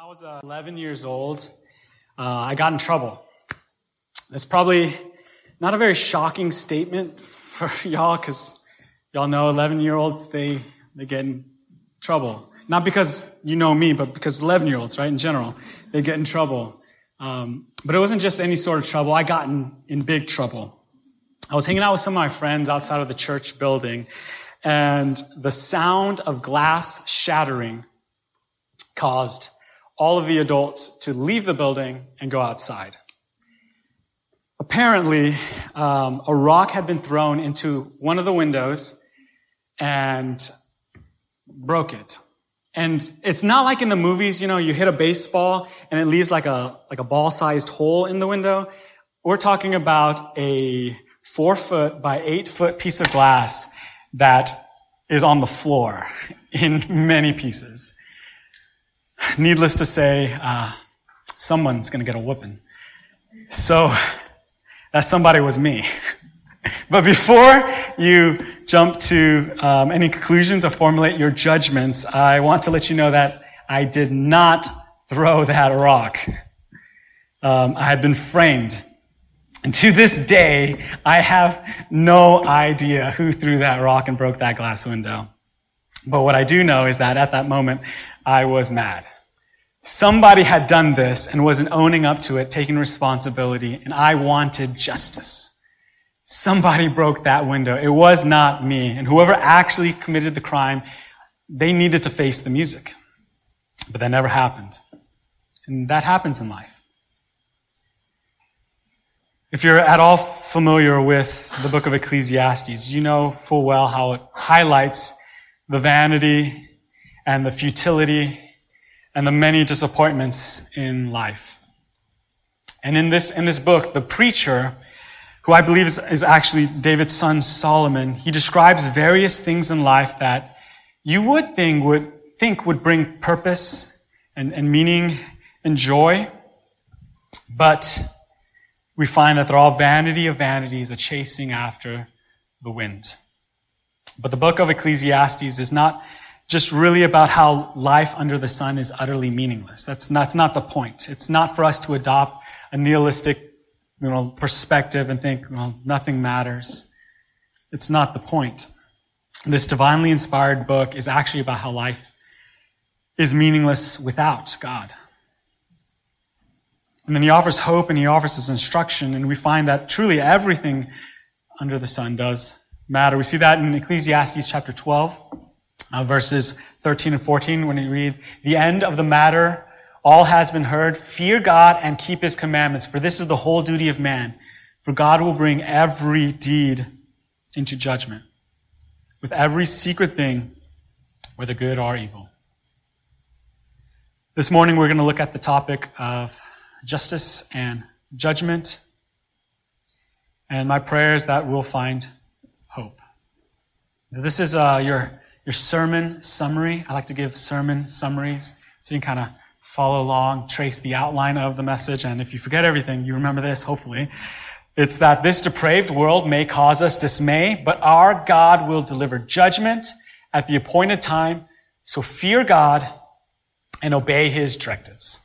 I was uh, 11 years old, uh, I got in trouble. It's probably not a very shocking statement for y'all because y'all know 11 year olds, they, they get in trouble. Not because you know me, but because 11 year olds, right, in general, they get in trouble. Um, but it wasn't just any sort of trouble. I got in, in big trouble. I was hanging out with some of my friends outside of the church building, and the sound of glass shattering caused all of the adults to leave the building and go outside. Apparently, um, a rock had been thrown into one of the windows and broke it. And it's not like in the movies, you know, you hit a baseball and it leaves like a, like a ball-sized hole in the window. We're talking about a four foot by eight foot piece of glass that is on the floor in many pieces. Needless to say, uh, someone's going to get a whooping. So that somebody was me. but before you jump to um, any conclusions or formulate your judgments, I want to let you know that I did not throw that rock. Um, I had been framed. And to this day, I have no idea who threw that rock and broke that glass window. But what I do know is that at that moment, I was mad. Somebody had done this and wasn't owning up to it, taking responsibility, and I wanted justice. Somebody broke that window. It was not me. And whoever actually committed the crime, they needed to face the music. But that never happened. And that happens in life. If you're at all familiar with the book of Ecclesiastes, you know full well how it highlights the vanity and the futility and the many disappointments in life. And in this, in this book, the preacher, who I believe is, is actually David's son Solomon, he describes various things in life that you would think would, think would bring purpose and, and meaning and joy. But we find that they're all vanity of vanities, a chasing after the wind. But the book of Ecclesiastes is not just really about how life under the sun is utterly meaningless. That's, that's not the point. It's not for us to adopt a nihilistic you know, perspective and think, well, nothing matters. It's not the point. This divinely inspired book is actually about how life is meaningless without God. And then he offers hope and he offers his instruction, and we find that truly everything under the sun does matter. We see that in Ecclesiastes chapter 12, uh, verses 13 and 14, when you read, The end of the matter, all has been heard. Fear God and keep his commandments, for this is the whole duty of man. For God will bring every deed into judgment, with every secret thing, whether good or evil. This morning we're going to look at the topic of justice and judgment. And my prayer is that we'll find hope. This is uh, your, your sermon summary. I like to give sermon summaries so you can kind of follow along, trace the outline of the message. And if you forget everything, you remember this, hopefully. It's that this depraved world may cause us dismay, but our God will deliver judgment at the appointed time. So fear God and obey his directives.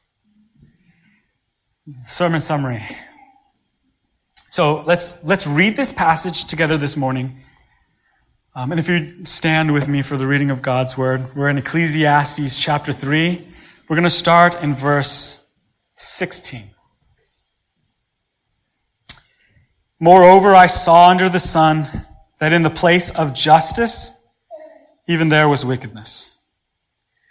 Sermon summary. So let's, let's read this passage together this morning. Um, and if you stand with me for the reading of God's word, we're in Ecclesiastes chapter 3. We're going to start in verse 16. Moreover, I saw under the sun that in the place of justice, even there was wickedness.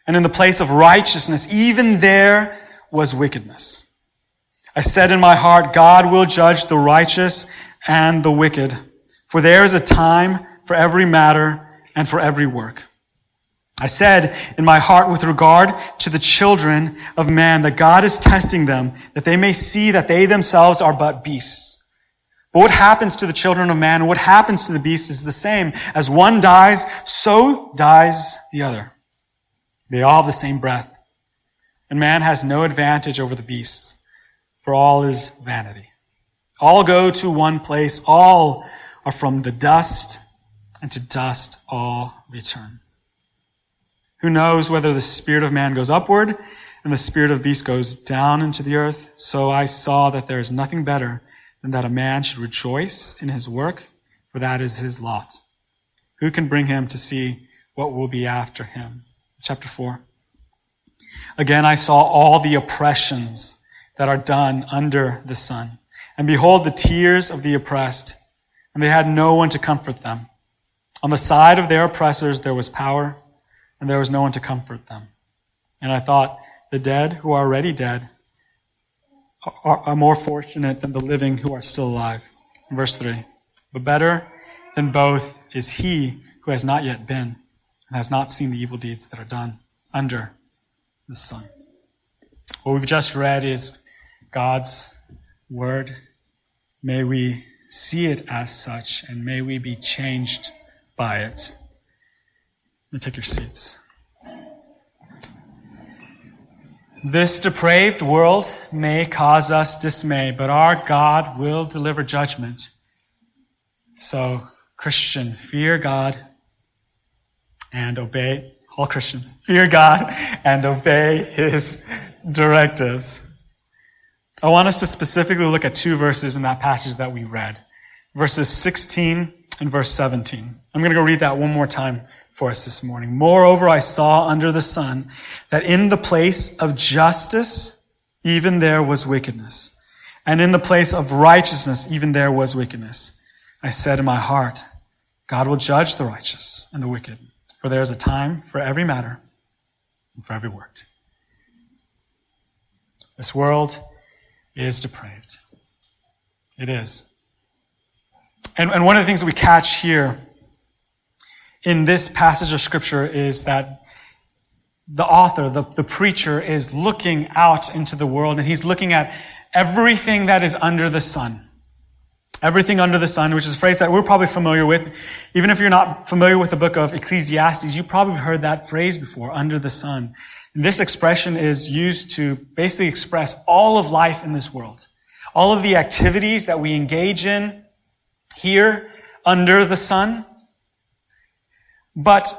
And in the place of righteousness, even there was wickedness. I said in my heart, God will judge the righteous and the wicked, for there is a time for every matter and for every work. I said in my heart with regard to the children of man that God is testing them, that they may see that they themselves are but beasts. But what happens to the children of man, what happens to the beasts is the same. As one dies, so dies the other. They all have the same breath. And man has no advantage over the beasts for all is vanity. All go to one place. All are from the dust, and to dust all return. Who knows whether the spirit of man goes upward and the spirit of beast goes down into the earth. So I saw that there is nothing better than that a man should rejoice in his work, for that is his lot. Who can bring him to see what will be after him? Chapter 4. Again, I saw all the oppressions that are done under the sun. And behold, the tears of the oppressed, and they had no one to comfort them. On the side of their oppressors there was power, and there was no one to comfort them. And I thought, the dead who are already dead are, are more fortunate than the living who are still alive. Verse 3. But better than both is he who has not yet been and has not seen the evil deeds that are done under the sun. What we've just read is God's word. May we see it as such and may we be changed by it. And take your seats. This depraved world may cause us dismay, but our God will deliver judgment. So, Christian, fear God and obey, all Christians, fear God and obey His directives. I want us to specifically look at two verses in that passage that we read. Verses 16 and verse 17. I'm going to go read that one more time for us this morning. Moreover, I saw under the sun that in the place of justice, even there was wickedness. And in the place of righteousness, even there was wickedness. I said in my heart, God will judge the righteous and the wicked, for there is a time for every matter and for every work. This world is depraved. It is. And, and one of the things that we catch here in this passage of scripture is that the author, the, the preacher, is looking out into the world and he's looking at everything that is under the sun. Everything under the sun, which is a phrase that we're probably familiar with. Even if you're not familiar with the book of Ecclesiastes, you probably heard that phrase before, under the sun. And this expression is used to basically express all of life in this world. All of the activities that we engage in here under the sun. But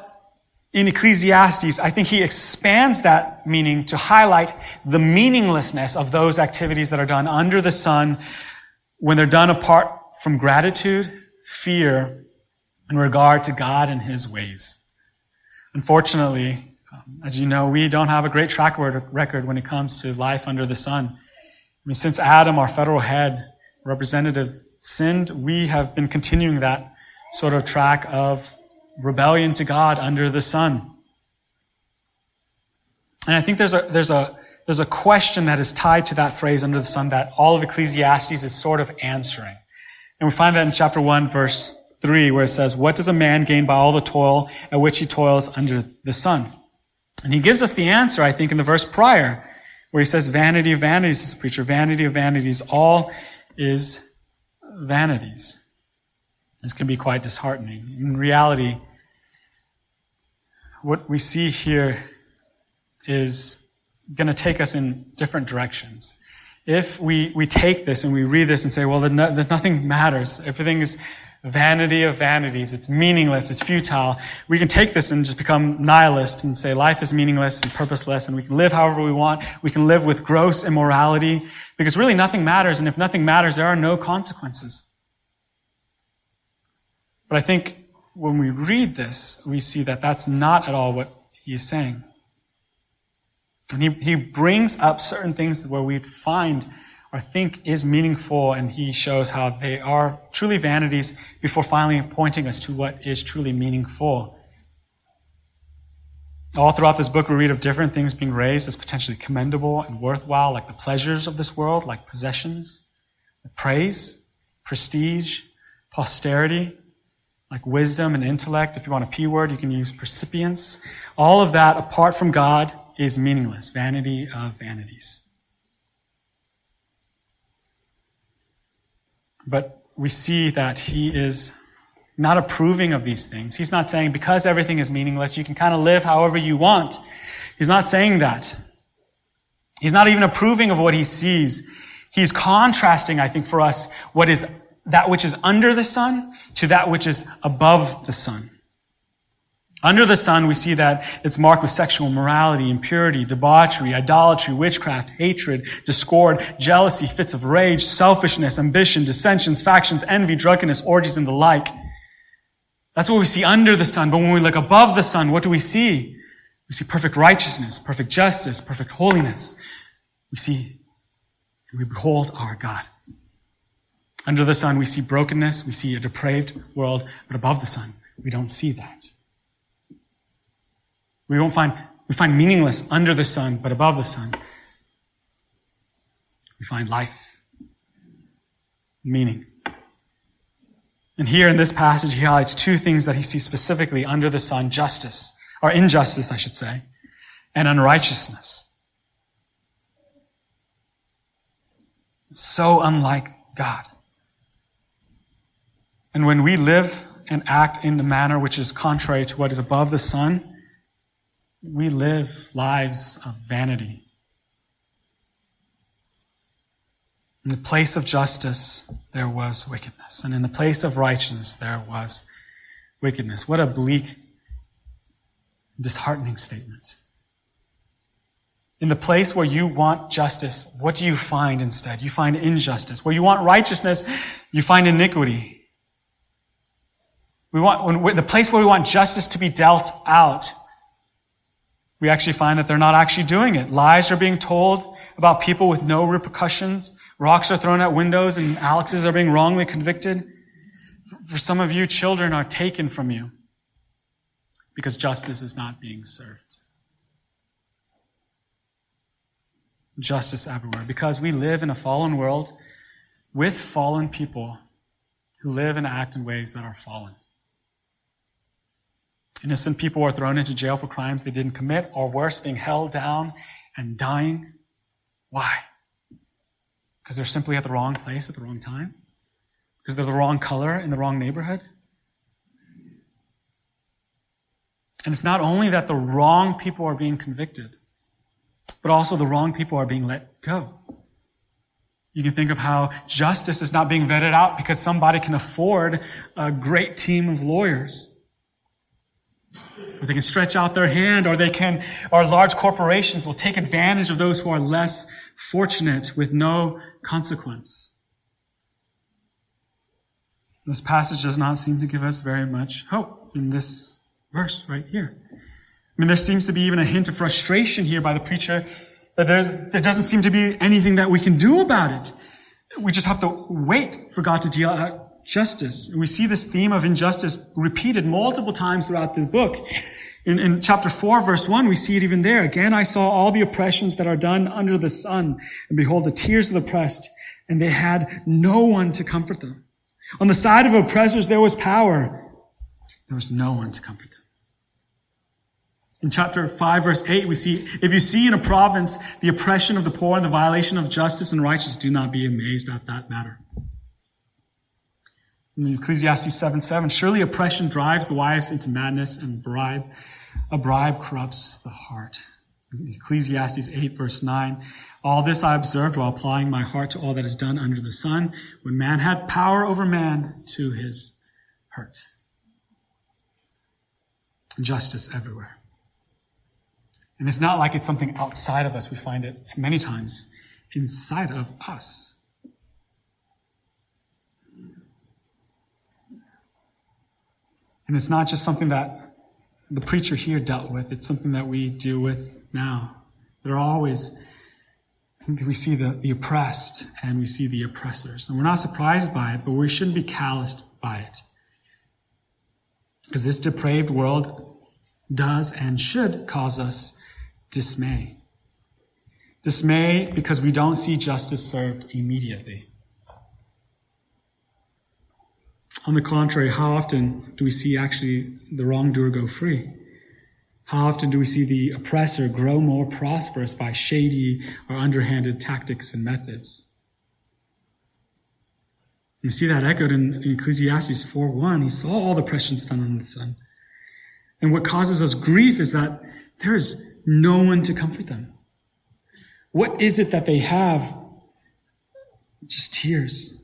in Ecclesiastes, I think he expands that meaning to highlight the meaninglessness of those activities that are done under the sun when they're done apart from gratitude, fear, in regard to God and his ways. Unfortunately, um, as you know, we don't have a great track record when it comes to life under the sun. I mean, since Adam, our federal head, representative, sinned, we have been continuing that sort of track of rebellion to God under the sun. And I think there's a, there's a, there's a question that is tied to that phrase under the sun that all of Ecclesiastes is sort of answering. And we find that in chapter 1, verse 3, where it says, What does a man gain by all the toil at which he toils under the sun? And he gives us the answer, I think, in the verse prior, where he says, Vanity of vanities, says preacher, vanity of vanities, all is vanities. This can be quite disheartening. In reality, what we see here is going to take us in different directions. If we, we take this and we read this and say, well, there's nothing matters, everything is vanity of vanities, it's meaningless, it's futile, we can take this and just become nihilist and say life is meaningless and purposeless and we can live however we want. We can live with gross immorality because really nothing matters. And if nothing matters, there are no consequences. But I think when we read this, we see that that's not at all what he is saying. And he, he brings up certain things where we find or think is meaningful, and he shows how they are truly vanities before finally pointing us to what is truly meaningful. All throughout this book, we read of different things being raised as potentially commendable and worthwhile, like the pleasures of this world, like possessions, praise, prestige, posterity, like wisdom and intellect. If you want a P word, you can use percipience. All of that, apart from God, is meaningless. Vanity of vanities. But we see that he is not approving of these things. He's not saying because everything is meaningless, you can kind of live however you want. He's not saying that. He's not even approving of what he sees. He's contrasting, I think, for us what is that which is under the sun to that which is above the sun. Under the sun, we see that it's marked with sexual morality, impurity, debauchery, idolatry, witchcraft, hatred, discord, jealousy, fits of rage, selfishness, ambition, dissensions, factions, envy, drunkenness, orgies, and the like. That's what we see under the sun. But when we look above the sun, what do we see? We see perfect righteousness, perfect justice, perfect holiness. We see and we behold our God. Under the sun, we see brokenness, we see a depraved world, but above the sun, we don't see that. We don't find, we find meaningless under the sun, but above the sun, we find life, meaning. And here in this passage, he highlights two things that he sees specifically under the sun justice, or injustice, I should say, and unrighteousness. So unlike God. And when we live and act in the manner which is contrary to what is above the sun, we live lives of vanity. In the place of justice, there was wickedness. And in the place of righteousness, there was wickedness. What a bleak, disheartening statement. In the place where you want justice, what do you find instead? You find injustice. Where you want righteousness, you find iniquity. We want, when, the place where we want justice to be dealt out, we actually find that they're not actually doing it. Lies are being told about people with no repercussions. Rocks are thrown at windows and Alexes are being wrongly convicted. For some of you, children are taken from you because justice is not being served. Justice everywhere. Because we live in a fallen world with fallen people who live and act in ways that are fallen. Innocent people were thrown into jail for crimes they didn't commit, or worse, being held down and dying. Why? Because they're simply at the wrong place at the wrong time? Because they're the wrong color in the wrong neighborhood? And it's not only that the wrong people are being convicted, but also the wrong people are being let go. You can think of how justice is not being vetted out because somebody can afford a great team of lawyers they can stretch out their hand, or they can, or large corporations will take advantage of those who are less fortunate with no consequence. This passage does not seem to give us very much hope in this verse right here. I mean, there seems to be even a hint of frustration here by the preacher that there's, there doesn't seem to be anything that we can do about it. We just have to wait for God to deal out justice. We see this theme of injustice repeated multiple times throughout this book. In, in, chapter 4, verse 1, we see it even there. Again, I saw all the oppressions that are done under the sun, and behold, the tears of the oppressed, and they had no one to comfort them. On the side of oppressors, there was power. There was no one to comfort them. In chapter 5, verse 8, we see, if you see in a province the oppression of the poor and the violation of justice and righteousness, do not be amazed at that matter. In Ecclesiastes 7 7, surely oppression drives the wise into madness, and bribe, a bribe corrupts the heart. In Ecclesiastes 8, verse 9, all this I observed while applying my heart to all that is done under the sun, when man had power over man to his hurt. Justice everywhere. And it's not like it's something outside of us. We find it many times inside of us. And it's not just something that the preacher here dealt with, it's something that we deal with now. There are always, we see the, the oppressed and we see the oppressors. And we're not surprised by it, but we shouldn't be calloused by it. Because this depraved world does and should cause us dismay. Dismay because we don't see justice served immediately. On the contrary, how often do we see actually the wrongdoer go free? How often do we see the oppressor grow more prosperous by shady or underhanded tactics and methods? We see that echoed in, in Ecclesiastes 4.1. He saw all the oppressions done under the sun. And what causes us grief is that there is no one to comfort them. What is it that they have? Just tears.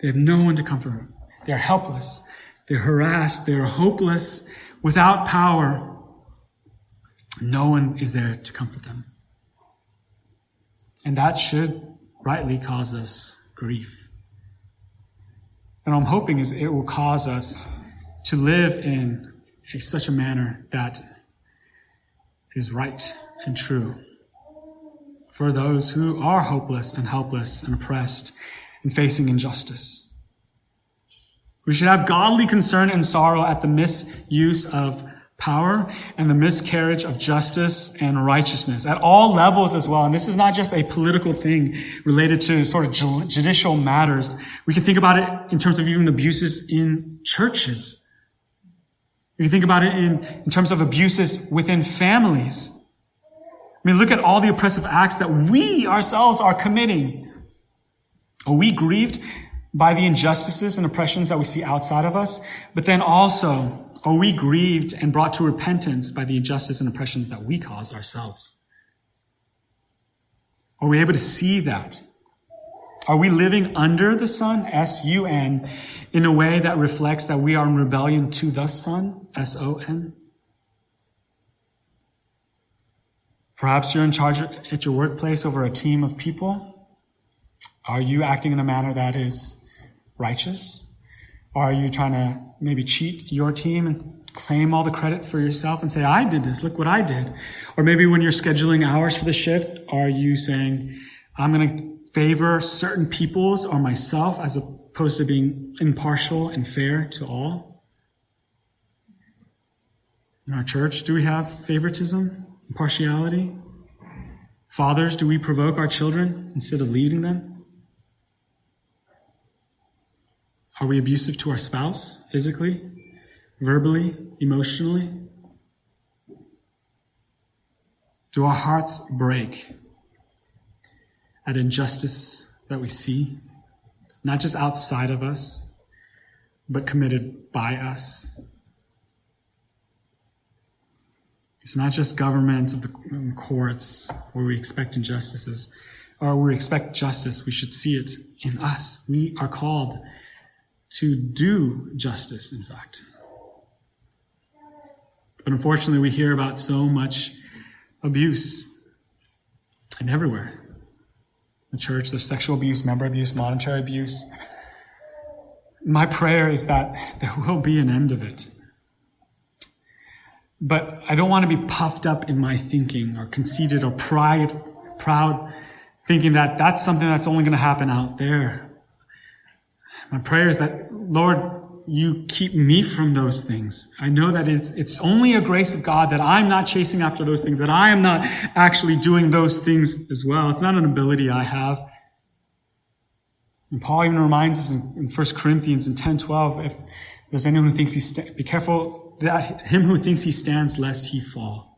They have no one to comfort them. They are helpless. they're harassed, they're hopeless, without power. No one is there to comfort them. And that should rightly cause us grief. And I'm hoping is it will cause us to live in a, such a manner that is right and true for those who are hopeless and helpless and oppressed and facing injustice. We should have godly concern and sorrow at the misuse of power and the miscarriage of justice and righteousness at all levels as well. And this is not just a political thing related to sort of judicial matters. We can think about it in terms of even abuses in churches. Can think about it in, in terms of abuses within families. I mean, look at all the oppressive acts that we ourselves are committing. Are we grieved by the injustices and oppressions that we see outside of us? But then also, are we grieved and brought to repentance by the injustice and oppressions that we cause ourselves? Are we able to see that? Are we living under the sun, S-U-N, in a way that reflects that we are in rebellion to the sun, S-O-N? Perhaps you're in charge at your workplace over a team of people. Are you acting in a manner that is righteous? Are you trying to maybe cheat your team and claim all the credit for yourself and say, I did this, look what I did? Or maybe when you're scheduling hours for the shift, are you saying, I'm going to favor certain peoples or myself as opposed to being impartial and fair to all? In our church, do we have favoritism, impartiality? Fathers, do we provoke our children instead of leading them? Are we abusive to our spouse physically, verbally, emotionally? Do our hearts break at injustice that we see, not just outside of us, but committed by us? It's not just government of the courts where we expect injustices, or we expect justice. We should see it in us. We are called to do justice, in fact. But unfortunately, we hear about so much abuse and everywhere. The church, there's sexual abuse, member abuse, monetary abuse. My prayer is that there will be an end of it. But I don't want to be puffed up in my thinking or conceited or pride, proud, thinking that that's something that's only going to happen out there. My prayer is that, Lord, you keep me from those things. I know that it's, it's only a grace of God that I'm not chasing after those things, that I am not actually doing those things as well. It's not an ability I have. And Paul even reminds us in, in 1 Corinthians in 10, 12, if there's anyone who thinks he, sta- be careful that him who thinks he stands lest he fall.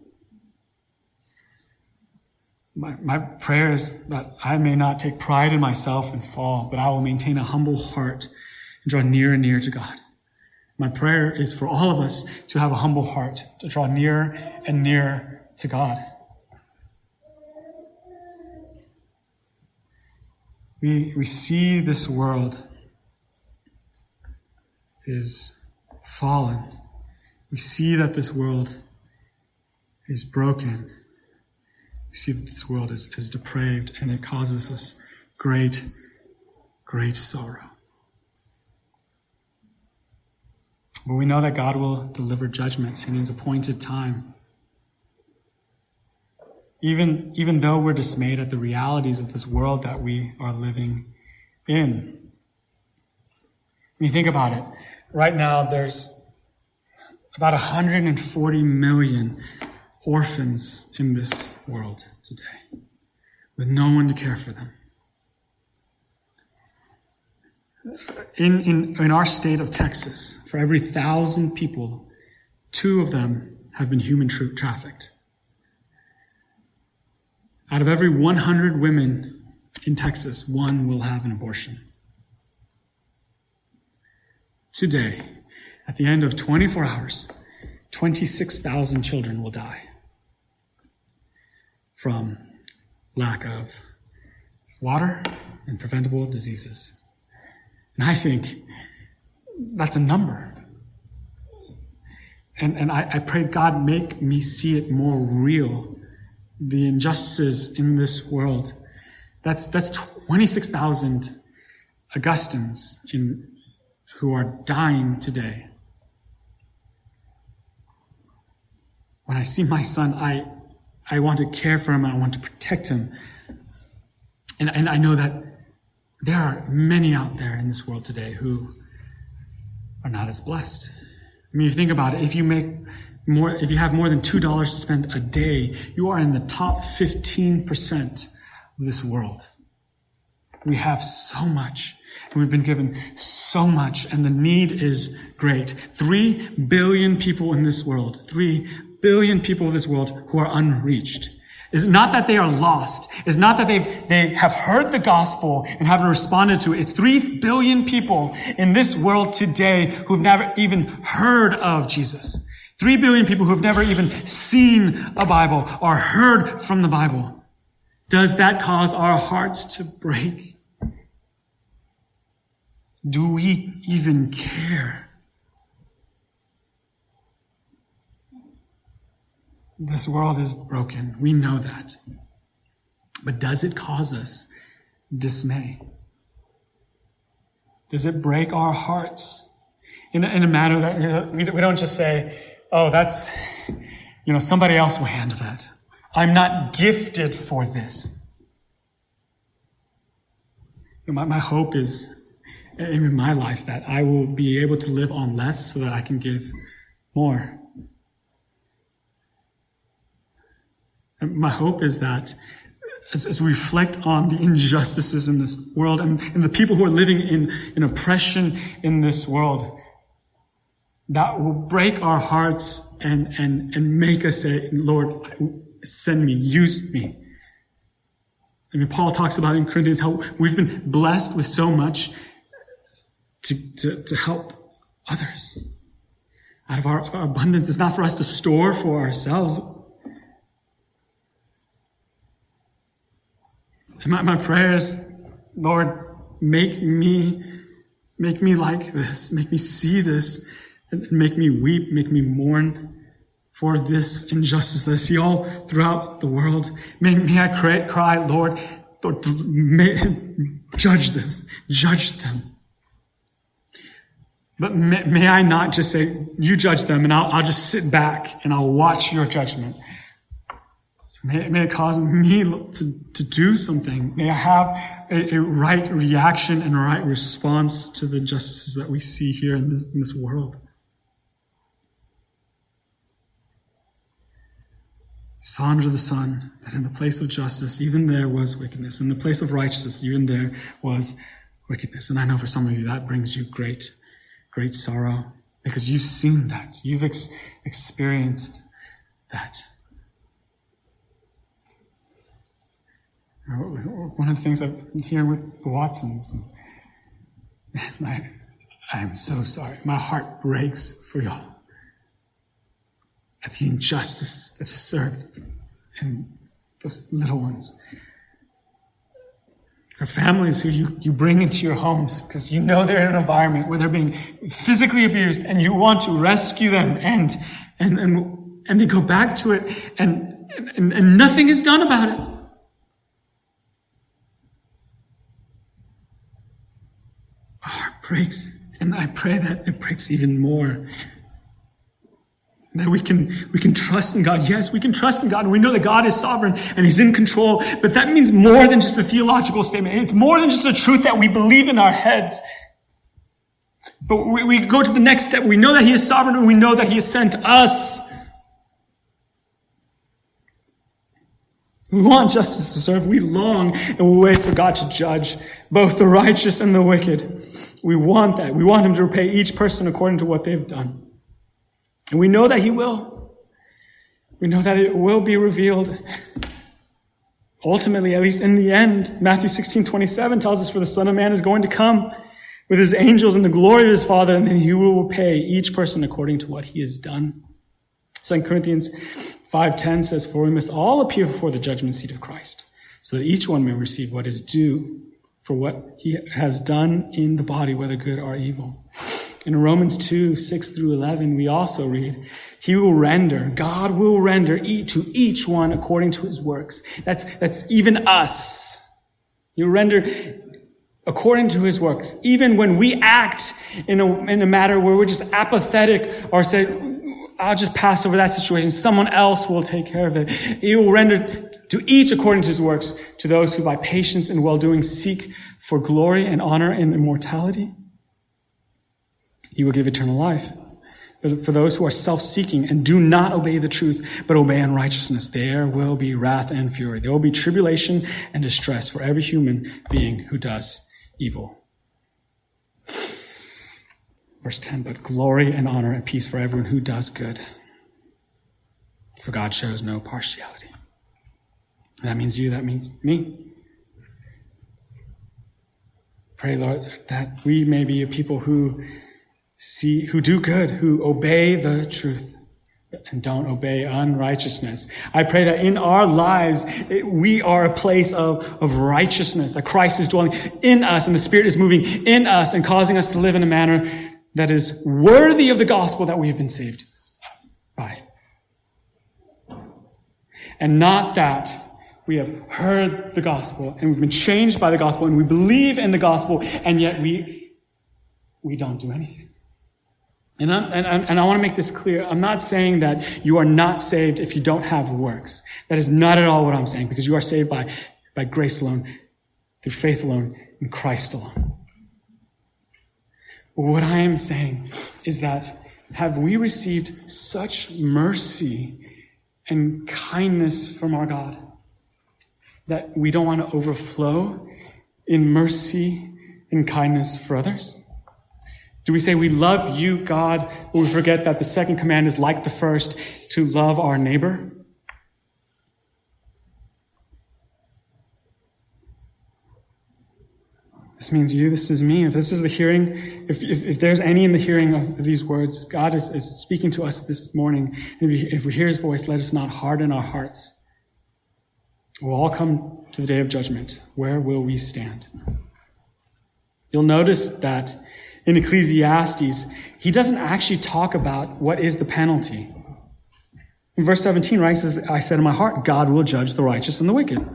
My, my prayer is that I may not take pride in myself and fall, but I will maintain a humble heart and draw near and near to God. My prayer is for all of us to have a humble heart, to draw near and near to God. We, we see this world is fallen. We see that this world is broken. We see that this world is, is depraved and it causes us great, great sorrow. But we know that God will deliver judgment in his appointed time. Even, even though we're dismayed at the realities of this world that we are living in. When you think about it, right now there's about 140 million orphans in this world today with no one to care for them. In, in, in our state of Texas, for every thousand people, two of them have been human tra- trafficked. Out of every 100 women in Texas, one will have an abortion. Today, at the end of 24 hours, 26,000 children will die from lack of water and preventable diseases. And I think that's a number. And, and I, I pray, God, make me see it more real. The injustices in this world. That's, that's 26,000 Augustins in, who are dying today. When I see my son, I, I want to care for him. I want to protect him. And, and I know that there are many out there in this world today who are not as blessed. I mean, you think about it, if you make more, if you have more than $2 to spend a day, you are in the top 15% of this world. We have so much. And we've been given so much, and the need is great. Three billion people in this world, three billion people of this world who are unreached. It's not that they are lost. It's not that they they have heard the gospel and haven't responded to it. It's three billion people in this world today who've never even heard of Jesus. Three billion people who've never even seen a Bible or heard from the Bible. Does that cause our hearts to break? Do we even care? This world is broken. We know that. But does it cause us dismay? Does it break our hearts in a, in a manner that we don't just say, oh, that's, you know, somebody else will handle that. I'm not gifted for this. My, my hope is in my life that I will be able to live on less so that I can give more. And my hope is that as, as, we reflect on the injustices in this world and, and the people who are living in, in oppression in this world, that will break our hearts and, and, and make us say, Lord, send me, use me. I mean, Paul talks about in Corinthians how we've been blessed with so much to, to, to help others. Out of our, abundance, it's not for us to store for ourselves. My, my prayers, Lord, make me, make me like this, make me see this, and make me weep, make me mourn for this injustice that I see all throughout the world. May, may I cry, cry Lord, Lord may, judge this, judge them. But may, may, I not just say, you judge them and I'll, I'll just sit back and I'll watch your judgment. May, may it cause me to, to do something. May I have a, a, right reaction and a right response to the injustices that we see here in this, in this world. saw under the sun that in the place of justice, even there was wickedness. In the place of righteousness, even there was wickedness. And I know for some of you that brings you great great sorrow because you've seen that. You've ex- experienced that. One of the things I'm here with the Watsons, I, I'm so sorry. My heart breaks for y'all at the injustices that is served and those little ones for families who you, you bring into your homes because you know they're in an environment where they're being physically abused and you want to rescue them and, and, and, and they go back to it and, and, and nothing is done about it. My heart breaks and I pray that it breaks even more that we can, we can trust in God. Yes, we can trust in God. We know that God is sovereign and He's in control. But that means more than just a theological statement. It's more than just a truth that we believe in our heads. But we, we go to the next step. We know that He is sovereign and we know that He has sent us. We want justice to serve. We long and we wait for God to judge both the righteous and the wicked. We want that. We want Him to repay each person according to what they've done. And we know that he will. We know that it will be revealed. Ultimately, at least in the end, Matthew 16, 27 tells us, for the Son of Man is going to come with his angels in the glory of his Father, and then he will repay each person according to what he has done. 2 Corinthians 5.10 says, For we must all appear before the judgment seat of Christ, so that each one may receive what is due for what he has done in the body, whether good or evil. In Romans 2, 6 through 11, we also read, He will render, God will render to each one according to his works. That's, that's even us. You render according to his works. Even when we act in a, in a matter where we're just apathetic or say, I'll just pass over that situation. Someone else will take care of it. He will render to each according to his works, to those who by patience and well-doing seek for glory and honor and immortality. He will give eternal life. But for those who are self-seeking and do not obey the truth, but obey unrighteousness, there will be wrath and fury. There will be tribulation and distress for every human being who does evil. Verse 10, but glory and honor and peace for everyone who does good. For God shows no partiality. That means you, that means me. Pray, Lord, that we may be a people who see, who do good, who obey the truth and don't obey unrighteousness. I pray that in our lives, it, we are a place of, of righteousness, that Christ is dwelling in us and the Spirit is moving in us and causing us to live in a manner that is worthy of the gospel that we have been saved by. And not that we have heard the gospel and we've been changed by the gospel and we believe in the gospel and yet we, we don't do anything. And, and, and I want to make this clear. I'm not saying that you are not saved if you don't have works. That is not at all what I'm saying because you are saved by, by grace alone, through faith alone, in Christ alone. What I am saying is that have we received such mercy and kindness from our God that we don't want to overflow in mercy and kindness for others? Do we say we love you, God, but we forget that the second command is like the first to love our neighbor? This means you, this is me. If this is the hearing, if, if, if there's any in the hearing of these words, God is, is speaking to us this morning. If we, if we hear his voice, let us not harden our hearts. We'll all come to the day of judgment. Where will we stand? You'll notice that in Ecclesiastes, he doesn't actually talk about what is the penalty. In verse 17, right, says, I said in my heart, God will judge the righteous and the wicked.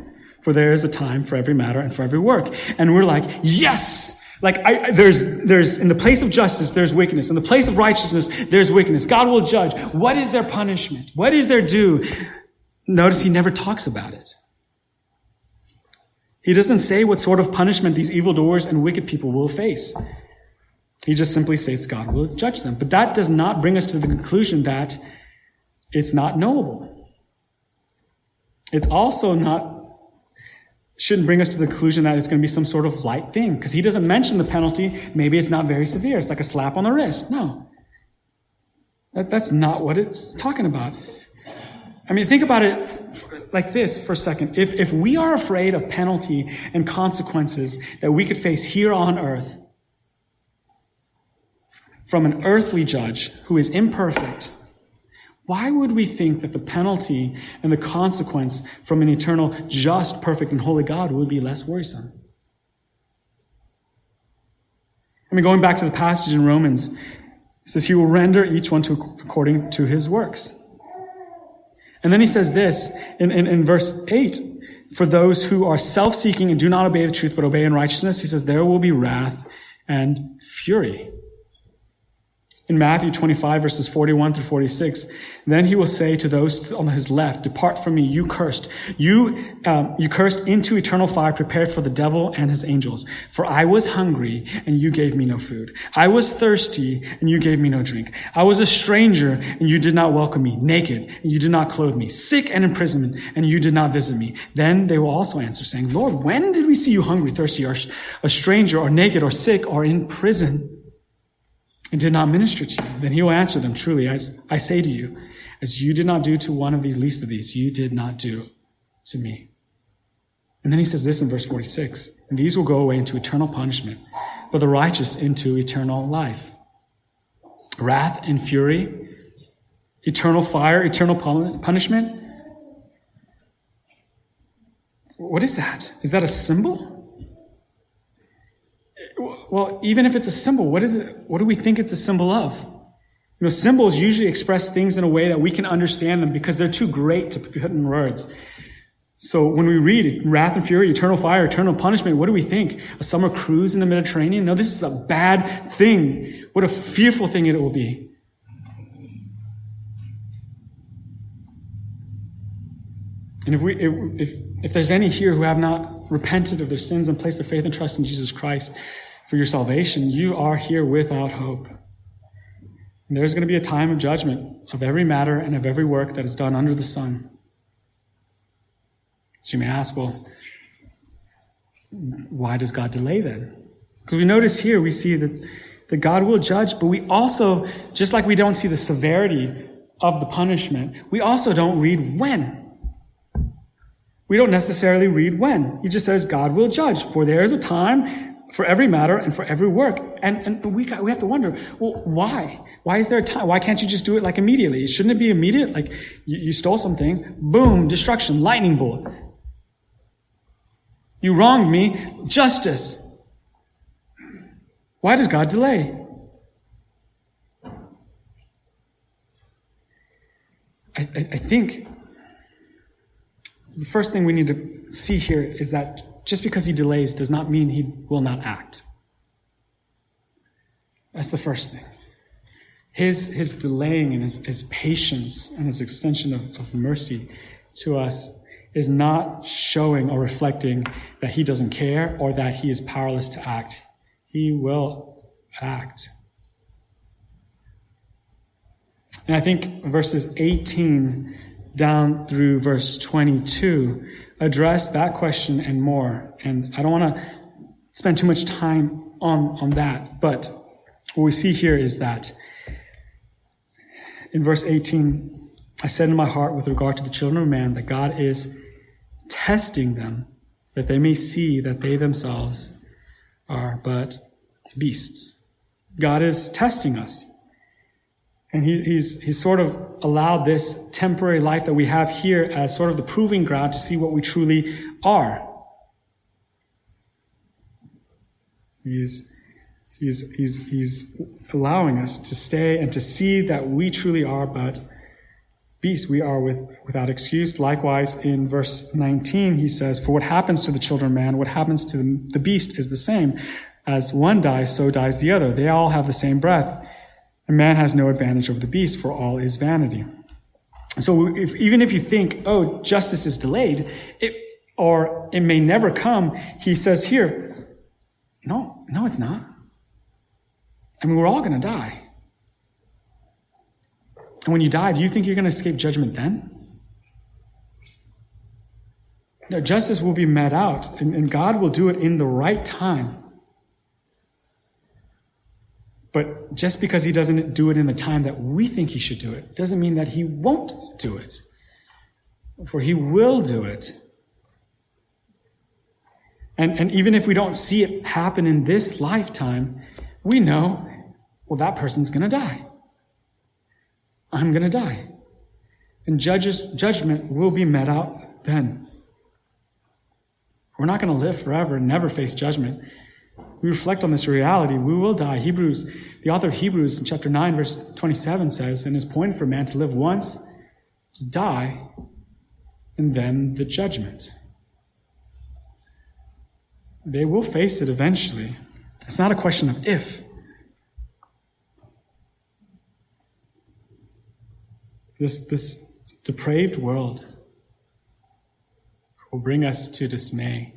For there is a time for every matter and for every work. And we're like, yes! Like, I, there's, there's, in the place of justice, there's wickedness. In the place of righteousness, there's wickedness. God will judge. What is their punishment? What is their due? Notice he never talks about it. He doesn't say what sort of punishment these evildoers and wicked people will face. He just simply states God will judge them. But that does not bring us to the conclusion that it's not knowable. It's also not, shouldn't bring us to the conclusion that it's going to be some sort of light thing. Because he doesn't mention the penalty. Maybe it's not very severe. It's like a slap on the wrist. No. That, that's not what it's talking about. I mean, think about it like this for a second. If, if we are afraid of penalty and consequences that we could face here on earth, from an earthly judge who is imperfect, why would we think that the penalty and the consequence from an eternal, just, perfect, and holy God would be less worrisome? I mean, going back to the passage in Romans, it says, He will render each one to, according to his works. And then he says this in, in, in verse 8 For those who are self seeking and do not obey the truth but obey in righteousness, he says, There will be wrath and fury in Matthew 25 verses 41 through 46, then he will say to those on his left, depart from me, you cursed. You, um, you cursed into eternal fire prepared for the devil and his angels. For I was hungry and you gave me no food. I was thirsty and you gave me no drink. I was a stranger and you did not welcome me, naked and you did not clothe me, sick and in prison and you did not visit me. Then they will also answer saying, Lord, when did we see you hungry, thirsty, or a stranger or naked or sick or in prison? And did not minister to you, then he will answer them, Truly, I, I say to you, as you did not do to one of these least of these, you did not do to me. And then he says this in verse 46 And these will go away into eternal punishment, but the righteous into eternal life. Wrath and fury, eternal fire, eternal punishment. What is that? Is that a symbol? Well, even if it's a symbol, what is it? What do we think it's a symbol of? You know, symbols usually express things in a way that we can understand them because they're too great to put in words. So when we read wrath and fury, eternal fire, eternal punishment, what do we think? A summer cruise in the Mediterranean? No, this is a bad thing. What a fearful thing it will be. And if we, if, if there's any here who have not repented of their sins and placed their faith and trust in Jesus Christ for your salvation, you are here without hope. And there's going to be a time of judgment of every matter and of every work that is done under the sun. So you may ask, well, why does God delay then? Because we notice here, we see that, that God will judge, but we also, just like we don't see the severity of the punishment, we also don't read when. We don't necessarily read when. He just says God will judge, for there is a time for every matter and for every work. And, and we, got, we have to wonder, well, why? Why is there a time? Why can't you just do it like immediately? Shouldn't it be immediate? Like you, you stole something, boom, destruction, lightning bolt. You wronged me, justice. Why does God delay? I, I, I think the first thing we need to see here is that just because he delays does not mean he will not act. That's the first thing. His, his delaying and his, his patience and his extension of, of mercy to us is not showing or reflecting that he doesn't care or that he is powerless to act. He will act. And I think verses 18 down through verse 22 address that question and more. And I don't want to spend too much time on, on that, but what we see here is that in verse 18, I said in my heart with regard to the children of man that God is testing them that they may see that they themselves are but beasts. God is testing us. And he, he's, he's sort of allowed this temporary life that we have here as sort of the proving ground to see what we truly are. He's, he's, he's, he's allowing us to stay and to see that we truly are but beasts. We are with, without excuse. Likewise, in verse 19, he says, For what happens to the children of man, what happens to the beast is the same. As one dies, so dies the other. They all have the same breath. And man has no advantage over the beast, for all is vanity. So if, even if you think, oh, justice is delayed, it, or it may never come, he says here, no, no, it's not. I mean, we're all going to die. And when you die, do you think you're going to escape judgment then? No, justice will be met out, and, and God will do it in the right time. But just because he doesn't do it in the time that we think he should do it, doesn't mean that he won't do it. For he will do it. And, and even if we don't see it happen in this lifetime, we know, well, that person's going to die. I'm going to die. And judges, judgment will be met out then. We're not going to live forever and never face judgment we reflect on this reality, we will die. Hebrews, the author of Hebrews in chapter 9, verse 27 says, And it's point for man to live once, to die, and then the judgment. They will face it eventually. It's not a question of if. This, this depraved world will bring us to dismay.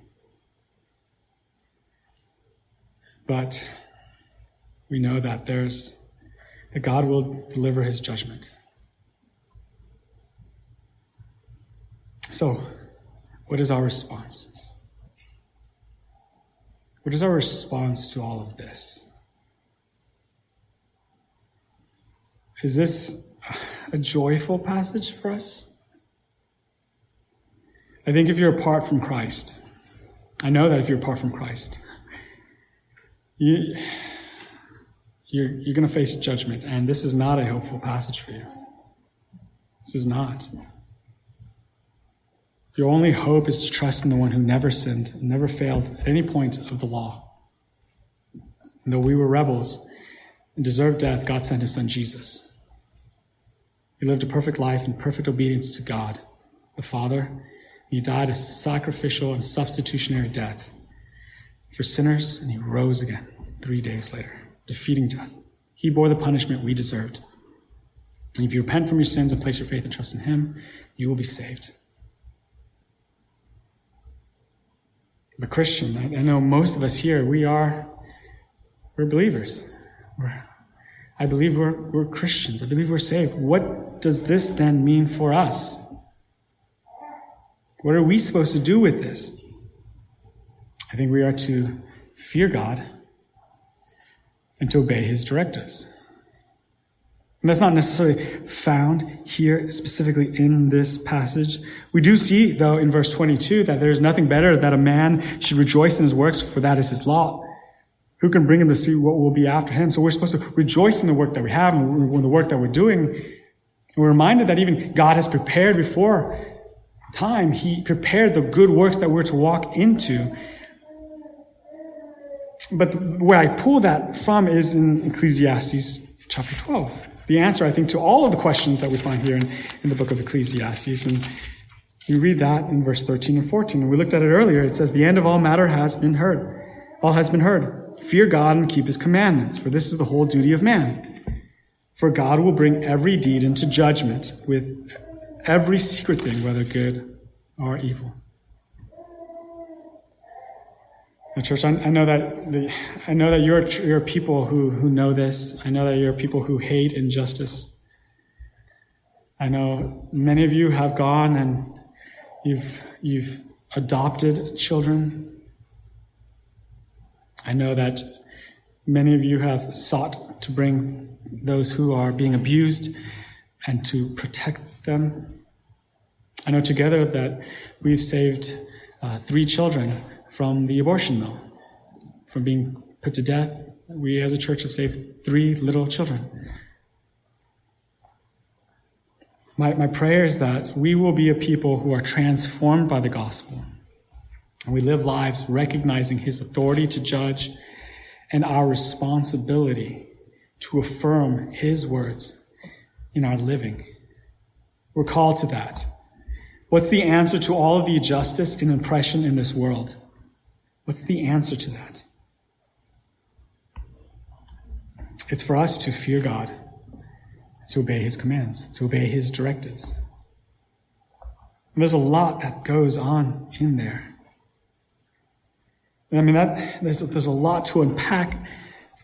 But we know that there's that God will deliver his judgment. So, what is our response? What is our response to all of this? Is this a joyful passage for us? I think if you're apart from Christ, I know that if you're apart from Christ, you, you're, you're going to face judgment, and this is not a hopeful passage for you. This is not. Your only hope is to trust in the one who never sinned, never failed at any point of the law. And though we were rebels and deserved death, God sent his son Jesus. He lived a perfect life in perfect obedience to God, the Father. He died a sacrificial and substitutionary death for sinners, and he rose again three days later, defeating death. He bore the punishment we deserved. And if you repent from your sins and place your faith and trust in him, you will be saved. But Christian, I, I know most of us here, we are, we're believers. We're, I believe we're, we're Christians. I believe we're saved. What does this then mean for us? What are we supposed to do with this? I think we are to fear God and to obey his directives. And that's not necessarily found here specifically in this passage. We do see, though, in verse 22 that there's nothing better that a man should rejoice in his works, for that is his lot. Who can bring him to see what will be after him? So we're supposed to rejoice in the work that we have and the work that we're doing. And we're reminded that even God has prepared before time, He prepared the good works that we're to walk into. But where I pull that from is in Ecclesiastes chapter 12 the answer, I think, to all of the questions that we find here in, in the book of Ecclesiastes. And you read that in verse 13 and 14. And we looked at it earlier. It says, The end of all matter has been heard. All has been heard. Fear God and keep his commandments, for this is the whole duty of man. For God will bring every deed into judgment with every secret thing, whether good or evil. Church, I, I know that the, I know that you're you're people who who know this. I know that you're people who hate injustice. I know many of you have gone and you've you've adopted children. I know that many of you have sought to bring those who are being abused and to protect them. I know together that we've saved uh, three children from the abortion mill, from being put to death. We as a church have saved three little children. My, my prayer is that we will be a people who are transformed by the gospel. And we live lives recognizing his authority to judge and our responsibility to affirm his words in our living. We're called to that. What's the answer to all of the injustice and oppression in this world? What's the answer to that? It's for us to fear God, to obey His commands, to obey His directives. And there's a lot that goes on in there. I mean, that, there's, there's a lot to unpack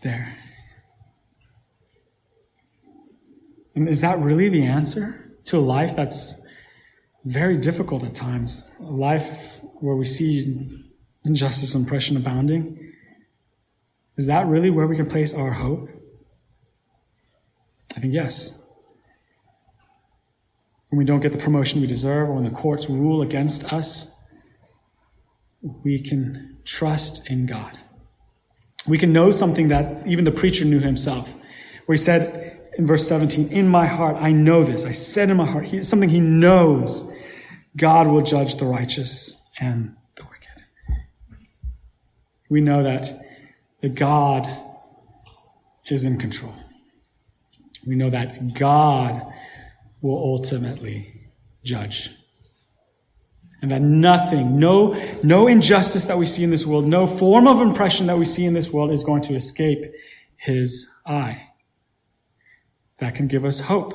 there. And is that really the answer to a life that's very difficult at times? A life where we see injustice and oppression abounding? Is that really where we can place our hope? I think yes. When we don't get the promotion we deserve, or when the courts rule against us, we can trust in God. We can know something that even the preacher knew himself, where he said in verse 17, In my heart, I know this. I said in my heart, he, something he knows God will judge the righteous and we know that, that God is in control. We know that God will ultimately judge. And that nothing, no, no injustice that we see in this world, no form of oppression that we see in this world is going to escape his eye. That can give us hope.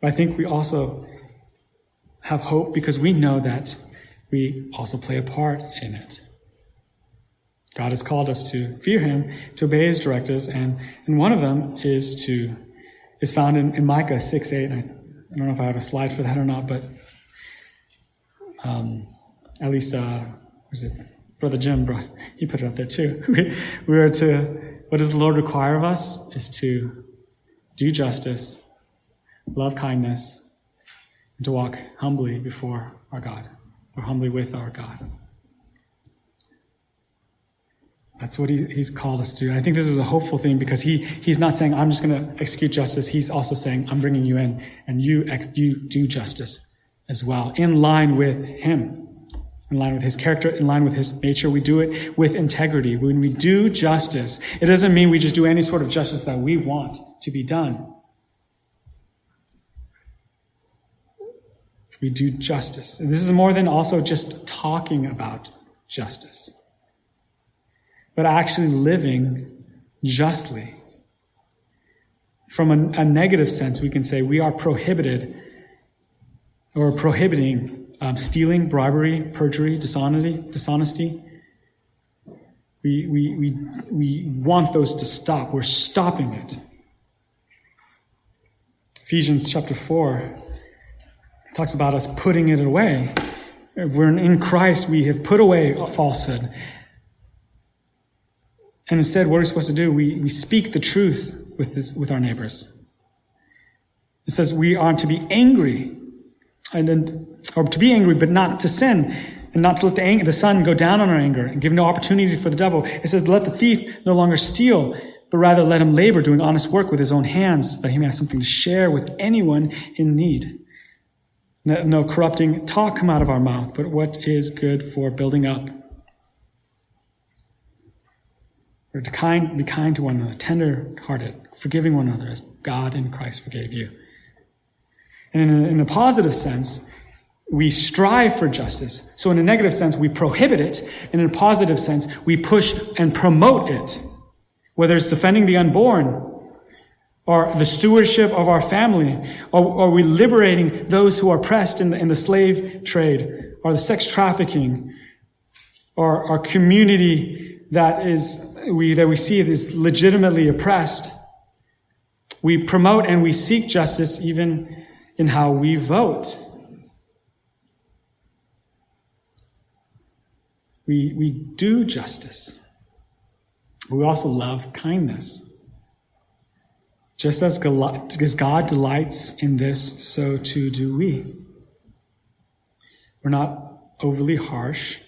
But I think we also have hope because we know that we also play a part in it. God has called us to fear him, to obey his directives, and, and one of them is to is found in, in Micah 6 8. I, I, don't know if I have a slide for that or not, but um, at least uh, was it Brother Jim brought he put it up there too. we are to what does the Lord require of us is to do justice, love kindness, and to walk humbly before our God or humbly with our God. That's what he, he's called us to. I think this is a hopeful thing because he, he's not saying, I'm just going to execute justice. He's also saying, I'm bringing you in and you, ex- you do justice as well in line with him. in line with his character, in line with his nature. We do it with integrity. When we do justice, it doesn't mean we just do any sort of justice that we want to be done. We do justice. And this is more than also just talking about justice, but actually living justly. From a, a negative sense, we can say we are prohibited or prohibiting um, stealing, bribery, perjury, dishonesty, dishonesty. We, we, we, we want those to stop. We're stopping it. Ephesians chapter 4 talks about us putting it away. We're in Christ, we have put away falsehood. And instead, what are we supposed to do? We, we speak the truth with, this, with our neighbors. It says we are to be angry and, and or to be angry, but not to sin, and not to let the, anger, the sun go down on our anger and give no opportunity for the devil. It says, let the thief no longer steal, but rather let him labor doing honest work with his own hands, that he may have something to share with anyone in need. No, no corrupting talk come out of our mouth, but what is good for building up. We're to kind, be kind to one another, tender hearted, forgiving one another as God in Christ forgave you. And in a, in a positive sense, we strive for justice. So in a negative sense, we prohibit it. And in a positive sense, we push and promote it. Whether it's defending the unborn, or the stewardship of our family, or are we liberating those who are oppressed in the, in the slave trade, or the sex trafficking, or our community that is, we, that we see is legitimately oppressed. We promote and we seek justice even in how we vote. We, we do justice. We also love kindness. Just as God delights in this, so too do we. We're not overly harsh,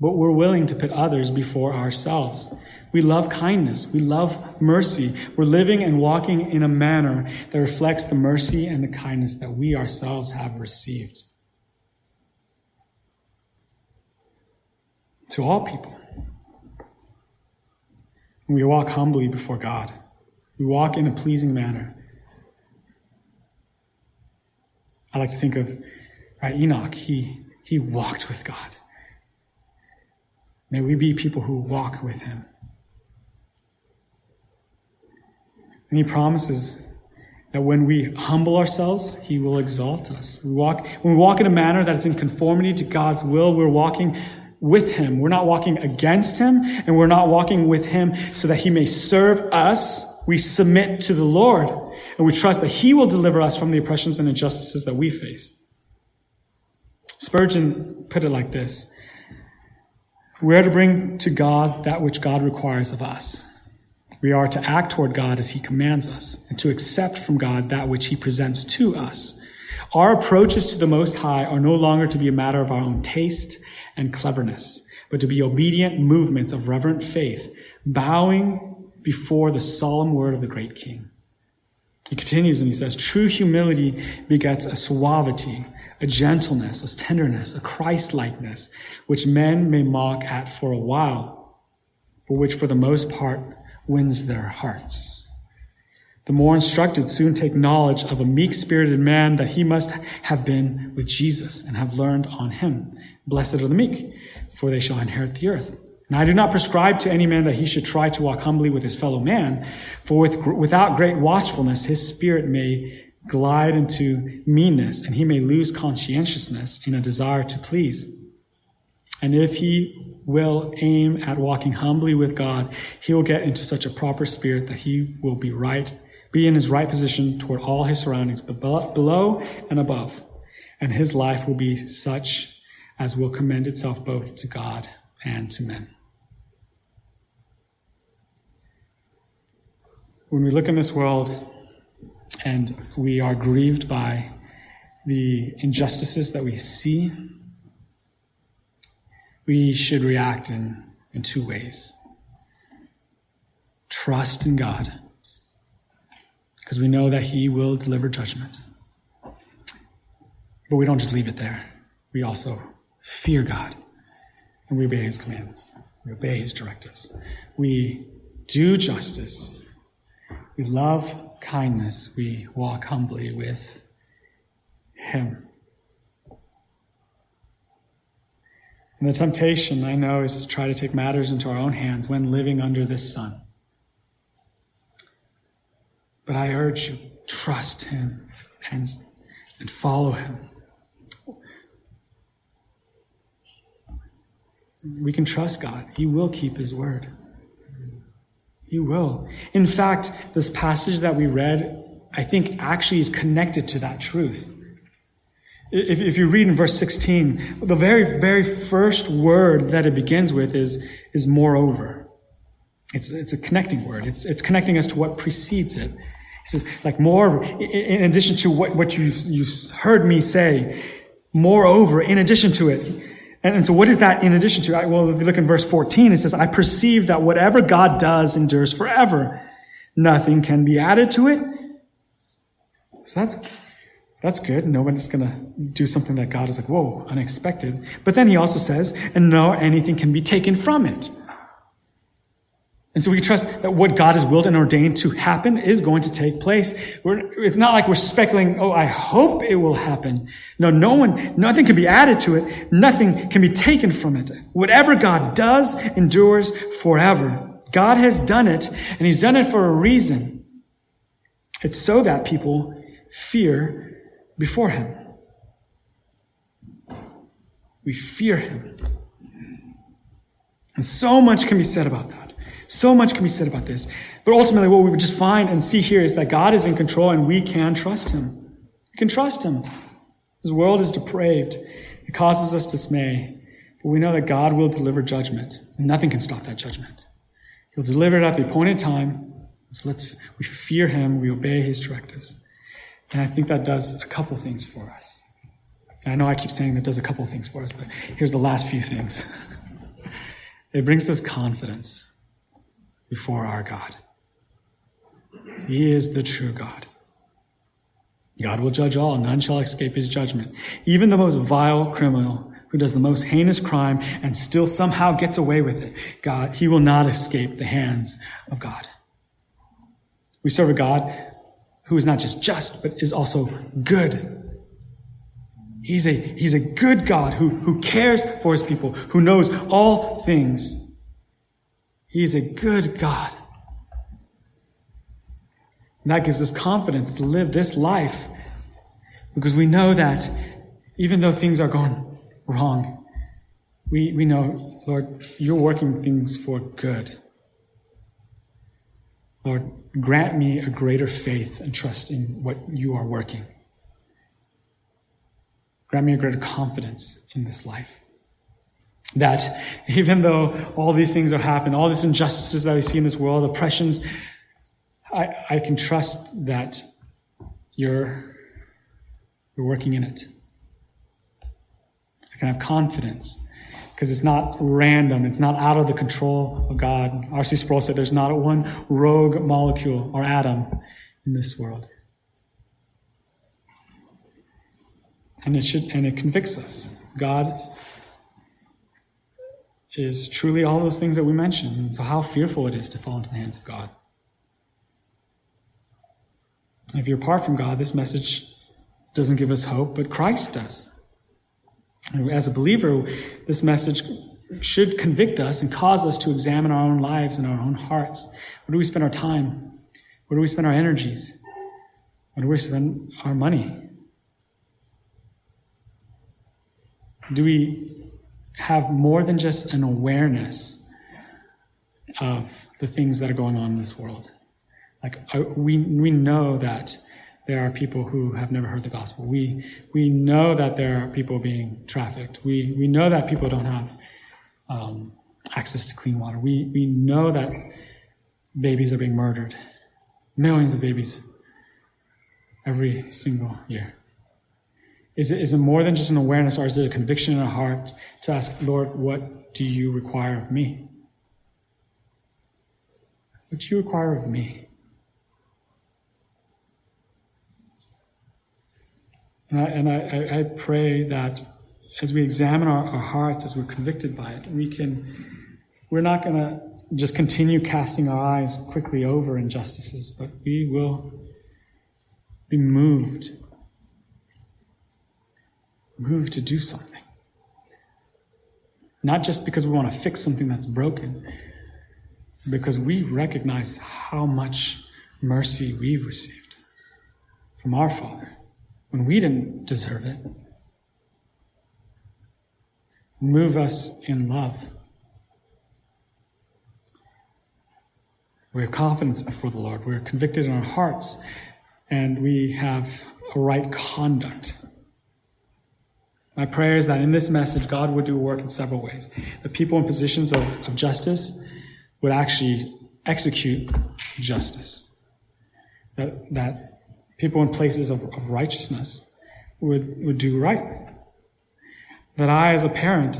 but we're willing to put others before ourselves. We love kindness. We love mercy. We're living and walking in a manner that reflects the mercy and the kindness that we ourselves have received. To all people. We walk humbly before God. We walk in a pleasing manner. I like to think of right, Enoch. He, he walked with God. May we be people who walk with him. And he promises that when we humble ourselves, he will exalt us. We walk, when we walk in a manner that is in conformity to God's will, we're walking with him. We're not walking against him, and we're not walking with him so that he may serve us. We submit to the Lord, and we trust that he will deliver us from the oppressions and injustices that we face. Spurgeon put it like this. We are to bring to God that which God requires of us. We are to act toward God as He commands us, and to accept from God that which He presents to us. Our approaches to the Most High are no longer to be a matter of our own taste and cleverness, but to be obedient movements of reverent faith, bowing before the solemn word of the great King. He continues and he says, True humility begets a suavity, a gentleness, a tenderness, a Christ likeness, which men may mock at for a while, but which for the most part wins their hearts. The more instructed soon take knowledge of a meek spirited man that he must have been with Jesus and have learned on him. Blessed are the meek, for they shall inherit the earth. And I do not prescribe to any man that he should try to walk humbly with his fellow man, for with, without great watchfulness his spirit may glide into meanness, and he may lose conscientiousness in a desire to please. And if he will aim at walking humbly with God, he will get into such a proper spirit that he will be right, be in his right position toward all his surroundings, below and above. And his life will be such as will commend itself both to God and to men. When we look in this world and we are grieved by the injustices that we see, we should react in, in two ways trust in God, because we know that He will deliver judgment. But we don't just leave it there, we also fear God. and we obey his commands. We obey his directives. We do justice. We love kindness. We walk humbly with him. And the temptation, I know, is to try to take matters into our own hands when living under this sun. But I urge you, trust him and, and follow him. We can trust God. He will keep his word. He will. In fact, this passage that we read, I think actually is connected to that truth. If, if you read in verse 16, the very, very first word that it begins with is, is moreover. It's, it's a connecting word. It's, it's connecting us to what precedes it. He says, like more, in addition to what, what you've, you've heard me say, moreover, in addition to it. And, and so what is that in addition to? Well, if you look in verse 14, it says, I perceive that whatever God does endures forever. Nothing can be added to it. So that's, that's good. Nobody's going to do something that God is like, whoa, unexpected. But then he also says, and no, anything can be taken from it. And so we trust that what God has willed and ordained to happen is going to take place. We're, it's not like we're speculating, oh, I hope it will happen. No, no one, nothing can be added to it. Nothing can be taken from it. Whatever God does endures forever. God has done it, and He's done it for a reason. It's so that people fear before him. We fear him. And so much can be said about that. So much can be said about this. But ultimately, what we would just find and see here is that God is in control and we can trust him. We can trust him. This world is depraved. It causes us dismay. But we know that God will deliver judgment, and nothing can stop that judgment. He'll deliver it at the appointed time. So let's, we fear him, we obey his directives. And I think that does a couple things for us. And I know I keep saying that does a couple things for us, but here's the last few things. it brings us confidence before our God. He is the true God. God will judge all, none shall escape his judgment. Even the most vile criminal who does the most heinous crime and still somehow gets away with it, God, he will not escape the hands of God. We serve a God who is not just just, but is also good. He's a, he's a good God who, who cares for his people, who knows all things. He is a good God. And that gives us confidence to live this life because we know that even though things are going wrong, we, we know, Lord, you're working things for good. Lord, grant me a greater faith and trust in what you are working. Grant me a greater confidence in this life. That even though all these things are happening, all these injustices that we see in this world, oppressions, I, I can trust that you're, you're working in it. I can have confidence because it's not random. It's not out of the control of God. R.C. Sproul said there's not one rogue molecule or atom in this world. And it should, and it convicts us. God is truly all those things that we mentioned. So how fearful it is to fall into the hands of God. If you're apart from God, this message doesn't give us hope, but Christ does. As a believer, this message should convict us and cause us to examine our own lives and our own hearts. Where do we spend our time? Where do we spend our energies? Where do we spend our money? Do we have more than just an awareness of the things that are going on in this world? Like, we, we know that there are people who have never heard the gospel. We, we know that there are people being trafficked. We, we know that people don't have um, access to clean water. We, we know that babies are being murdered. Millions of babies every single year. Is it, is it more than just an awareness or is it a conviction in our heart to ask, Lord, what do you require of me? What do you require of me? And I, and I, I pray that as we examine our, our hearts, as we're convicted by it, we can, we're not going to just continue casting our eyes quickly over injustices, but we will be moved, moved to do something. Not just because we want to fix something that's broken, because we recognize how much mercy we've received from our Father when we didn't deserve it. Move us in love. We have confidence before the Lord. We're convicted in our hearts, and we have a right conduct. My prayer is that in this message, God would do work in several ways. The people in positions of, of justice would actually execute justice. That, that people in places of, of righteousness would, would do right. That I, as a parent,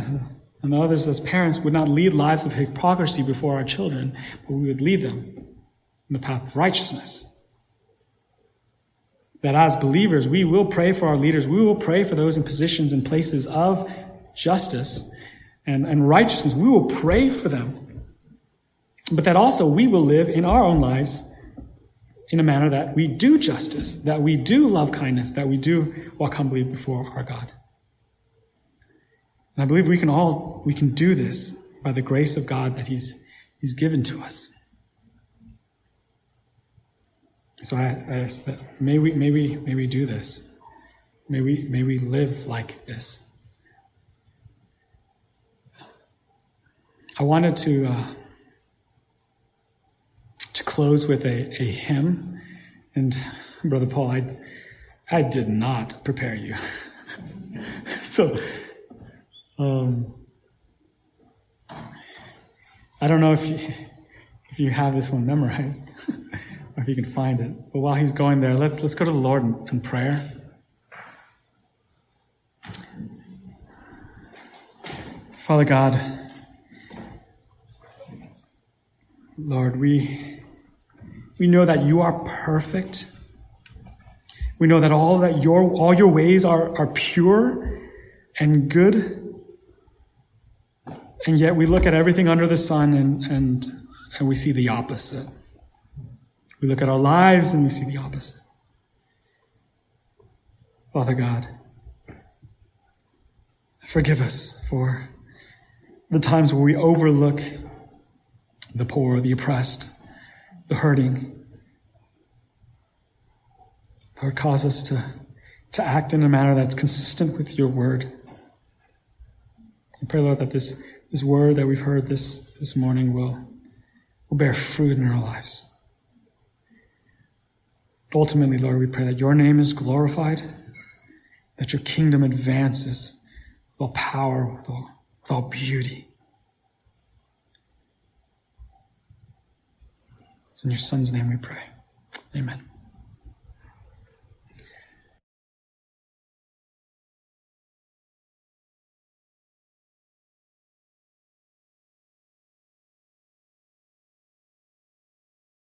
and others as parents, would not lead lives of hypocrisy before our children, but we would lead them in the path of righteousness. That as believers, we will pray for our leaders. We will pray for those in positions and places of justice and, and righteousness. We will pray for them. But that also we will live in our own lives in a manner that we do justice, that we do love kindness, that we do walk humbly before our God. And I believe we can all, we can do this by the grace of God that He's, He's given to us. So I, I ask that may we, may we, may we do this. May we, may we live like this. I wanted to, uh, to close with a, a hymn. And Brother Paul, I, I did not prepare you. so, um, I don't know if you, if you have this one memorized or if you can find it. But while he's going there, let's, let's go to the Lord in, in prayer. Father God, Lord, we we know that you are perfect. We know that all that your all your ways are, are pure and good. And yet we look at everything under the sun and, and, and we see the opposite. We look at our lives and we see the opposite. Father God, forgive us for the times where we overlook the poor, the oppressed, the hurting. Lord, cause us to, to act in a manner that's consistent with your word. I pray, Lord, that this, this word that we've heard this, this morning will, will bear fruit in our lives. Ultimately, Lord, we pray that your name is glorified, that your kingdom advances with all power, with all, with all beauty. It's in your Son's name we pray. Amen.